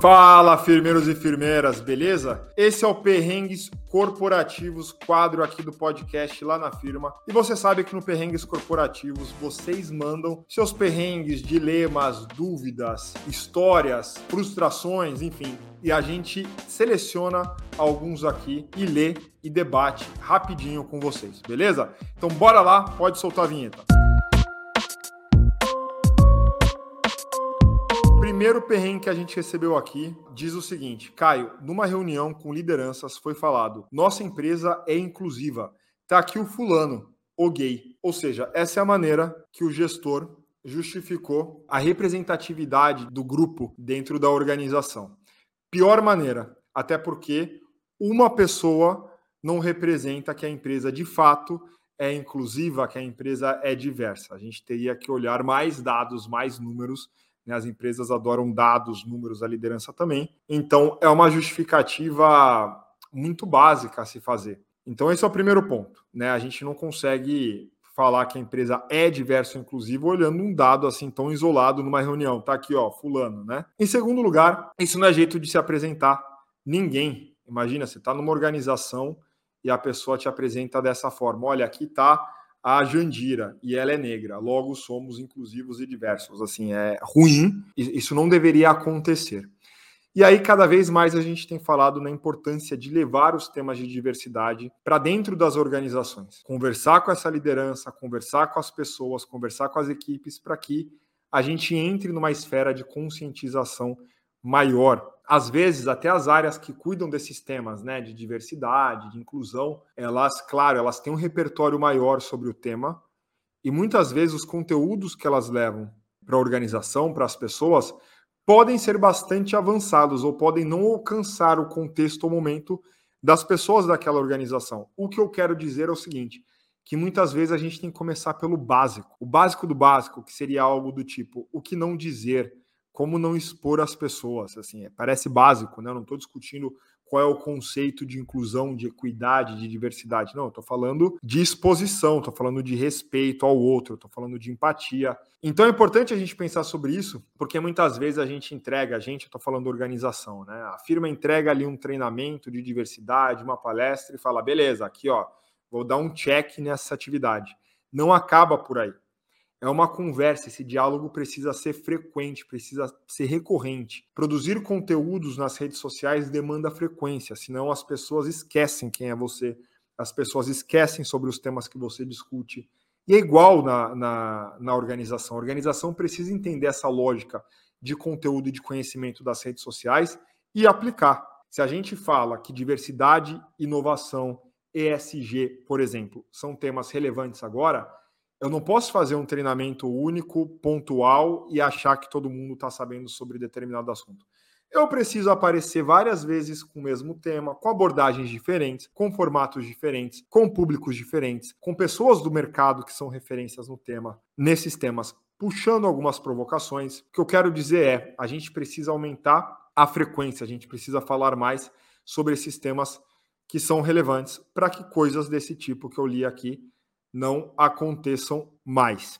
Fala, firmeiros e firmeiras, beleza? Esse é o Perrengues Corporativos, quadro aqui do podcast lá na firma. E você sabe que no Perrengues Corporativos vocês mandam seus perrengues, dilemas, dúvidas, histórias, frustrações, enfim. E a gente seleciona alguns aqui e lê e debate rapidinho com vocês, beleza? Então bora lá, pode soltar a vinheta. Primeiro perrengue que a gente recebeu aqui diz o seguinte: Caio, numa reunião com lideranças foi falado: nossa empresa é inclusiva. Tá aqui o fulano, o gay. Ou seja, essa é a maneira que o gestor justificou a representatividade do grupo dentro da organização. Pior maneira, até porque uma pessoa não representa que a empresa de fato é inclusiva, que a empresa é diversa. A gente teria que olhar mais dados, mais números né? As empresas adoram dados, números, a liderança também. Então, é uma justificativa muito básica a se fazer. Então, esse é o primeiro ponto. Né? A gente não consegue falar que a empresa é diversa ou inclusiva olhando um dado assim tão isolado numa reunião. Tá aqui, ó, fulano, né? Em segundo lugar, isso não é jeito de se apresentar ninguém. Imagina, você está numa organização e a pessoa te apresenta dessa forma. Olha, aqui está a Jandira e ela é negra. Logo somos inclusivos e diversos. Assim, é ruim. Isso não deveria acontecer. E aí, cada vez mais a gente tem falado na importância de levar os temas de diversidade para dentro das organizações. Conversar com essa liderança, conversar com as pessoas, conversar com as equipes para que a gente entre numa esfera de conscientização maior às vezes até as áreas que cuidam desses temas, né, de diversidade, de inclusão, elas, claro, elas têm um repertório maior sobre o tema e muitas vezes os conteúdos que elas levam para a organização, para as pessoas, podem ser bastante avançados ou podem não alcançar o contexto ou momento das pessoas daquela organização. O que eu quero dizer é o seguinte, que muitas vezes a gente tem que começar pelo básico. O básico do básico, que seria algo do tipo, o que não dizer, como não expor as pessoas. Assim, é, parece básico, né? Eu não estou discutindo qual é o conceito de inclusão, de equidade, de diversidade. Não, estou falando de exposição, estou falando de respeito ao outro, estou falando de empatia. Então é importante a gente pensar sobre isso, porque muitas vezes a gente entrega, a gente, estou falando organização, né? A firma entrega ali um treinamento de diversidade, uma palestra e fala, beleza, aqui ó, vou dar um check nessa atividade. Não acaba por aí é uma conversa, esse diálogo precisa ser frequente, precisa ser recorrente. Produzir conteúdos nas redes sociais demanda frequência, senão as pessoas esquecem quem é você, as pessoas esquecem sobre os temas que você discute. E é igual na, na, na organização. A organização precisa entender essa lógica de conteúdo e de conhecimento das redes sociais e aplicar. Se a gente fala que diversidade, inovação, ESG, por exemplo, são temas relevantes agora, eu não posso fazer um treinamento único, pontual e achar que todo mundo está sabendo sobre determinado assunto. Eu preciso aparecer várias vezes com o mesmo tema, com abordagens diferentes, com formatos diferentes, com públicos diferentes, com pessoas do mercado que são referências no tema, nesses temas, puxando algumas provocações. O que eu quero dizer é: a gente precisa aumentar a frequência, a gente precisa falar mais sobre esses temas que são relevantes para que coisas desse tipo que eu li aqui não aconteçam mais.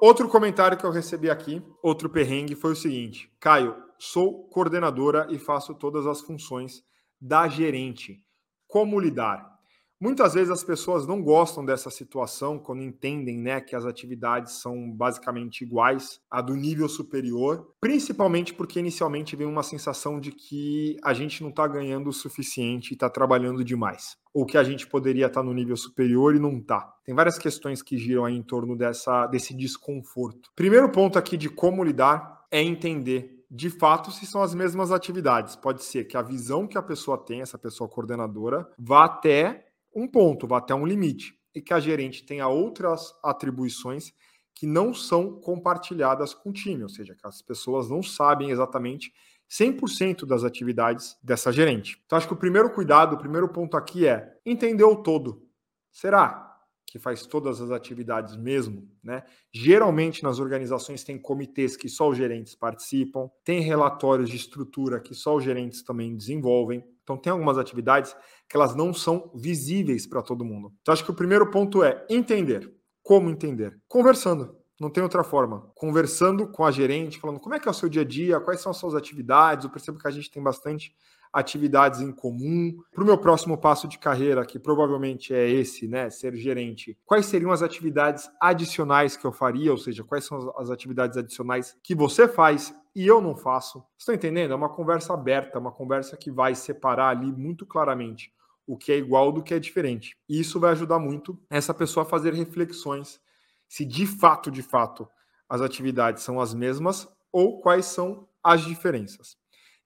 Outro comentário que eu recebi aqui, outro perrengue, foi o seguinte: Caio, sou coordenadora e faço todas as funções da gerente. Como lidar? Muitas vezes as pessoas não gostam dessa situação quando entendem né, que as atividades são basicamente iguais à do nível superior, principalmente porque inicialmente vem uma sensação de que a gente não está ganhando o suficiente e está trabalhando demais. Ou que a gente poderia estar tá no nível superior e não está. Tem várias questões que giram aí em torno dessa, desse desconforto. Primeiro ponto aqui de como lidar é entender de fato se são as mesmas atividades. Pode ser que a visão que a pessoa tem, essa pessoa coordenadora, vá até um ponto, vai até um limite, e que a gerente tenha outras atribuições que não são compartilhadas com o time, ou seja, que as pessoas não sabem exatamente 100% das atividades dessa gerente. Então, acho que o primeiro cuidado, o primeiro ponto aqui é entender o todo. Será que faz todas as atividades mesmo? Né? Geralmente, nas organizações, tem comitês que só os gerentes participam, tem relatórios de estrutura que só os gerentes também desenvolvem. Então, tem algumas atividades que elas não são visíveis para todo mundo. Então, acho que o primeiro ponto é entender. Como entender? Conversando. Não tem outra forma. Conversando com a gerente, falando como é que é o seu dia a dia, quais são as suas atividades. Eu percebo que a gente tem bastante atividades em comum. Para o meu próximo passo de carreira, que provavelmente é esse, né, ser gerente, quais seriam as atividades adicionais que eu faria? Ou seja, quais são as atividades adicionais que você faz e eu não faço? Estão entendendo? É uma conversa aberta, uma conversa que vai separar ali muito claramente o que é igual do que é diferente. E isso vai ajudar muito essa pessoa a fazer reflexões se de fato, de fato, as atividades são as mesmas ou quais são as diferenças.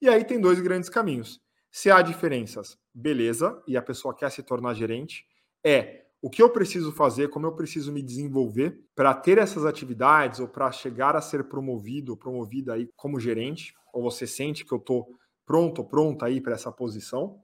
E aí tem dois grandes caminhos. Se há diferenças, beleza, e a pessoa quer se tornar gerente, é o que eu preciso fazer, como eu preciso me desenvolver para ter essas atividades ou para chegar a ser promovido ou promovida aí como gerente, ou você sente que eu estou pronto pronta aí para essa posição.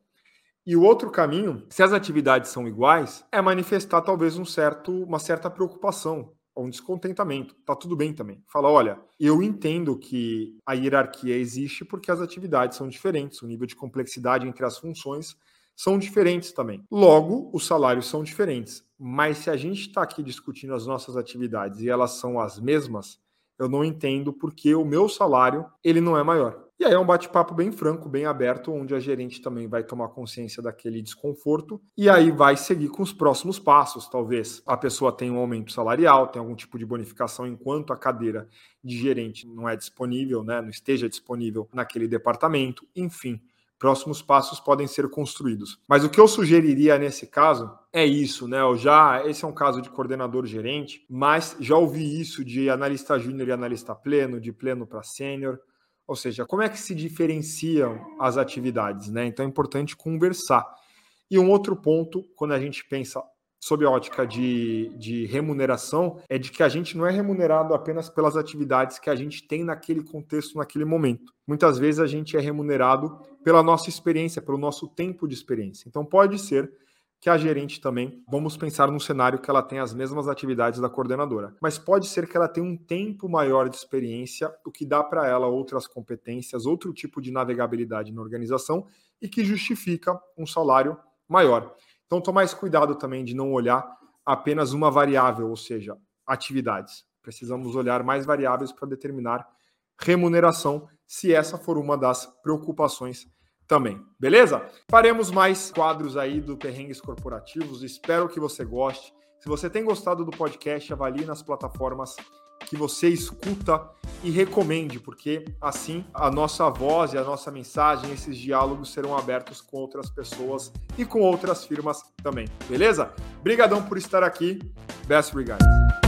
E o outro caminho, se as atividades são iguais, é manifestar talvez um certo, uma certa preocupação um descontentamento. Tá tudo bem também. Fala, olha, eu entendo que a hierarquia existe porque as atividades são diferentes, o nível de complexidade entre as funções são diferentes também. Logo, os salários são diferentes. Mas se a gente está aqui discutindo as nossas atividades e elas são as mesmas, eu não entendo porque o meu salário ele não é maior. E aí é um bate-papo bem franco, bem aberto, onde a gerente também vai tomar consciência daquele desconforto e aí vai seguir com os próximos passos. Talvez a pessoa tenha um aumento salarial, tenha algum tipo de bonificação enquanto a cadeira de gerente não é disponível, né, não esteja disponível naquele departamento, enfim. Próximos passos podem ser construídos. Mas o que eu sugeriria nesse caso é isso, né? Eu já esse é um caso de coordenador gerente, mas já ouvi isso de analista júnior e analista pleno, de pleno para sênior. Ou seja, como é que se diferenciam as atividades, né? Então é importante conversar. E um outro ponto, quando a gente pensa sob a ótica de, de remuneração, é de que a gente não é remunerado apenas pelas atividades que a gente tem naquele contexto, naquele momento. Muitas vezes a gente é remunerado pela nossa experiência, pelo nosso tempo de experiência. Então pode ser que a gerente também, vamos pensar num cenário que ela tem as mesmas atividades da coordenadora, mas pode ser que ela tenha um tempo maior de experiência, o que dá para ela outras competências, outro tipo de navegabilidade na organização e que justifica um salário maior. Então, tomar mais cuidado também de não olhar apenas uma variável, ou seja, atividades. Precisamos olhar mais variáveis para determinar remuneração, se essa for uma das preocupações também, beleza? Faremos mais quadros aí do Perrengues Corporativos, espero que você goste. Se você tem gostado do podcast, avalie nas plataformas que você escuta e recomende, porque assim a nossa voz e a nossa mensagem, esses diálogos serão abertos com outras pessoas e com outras firmas também, beleza? Obrigadão por estar aqui. Best regards.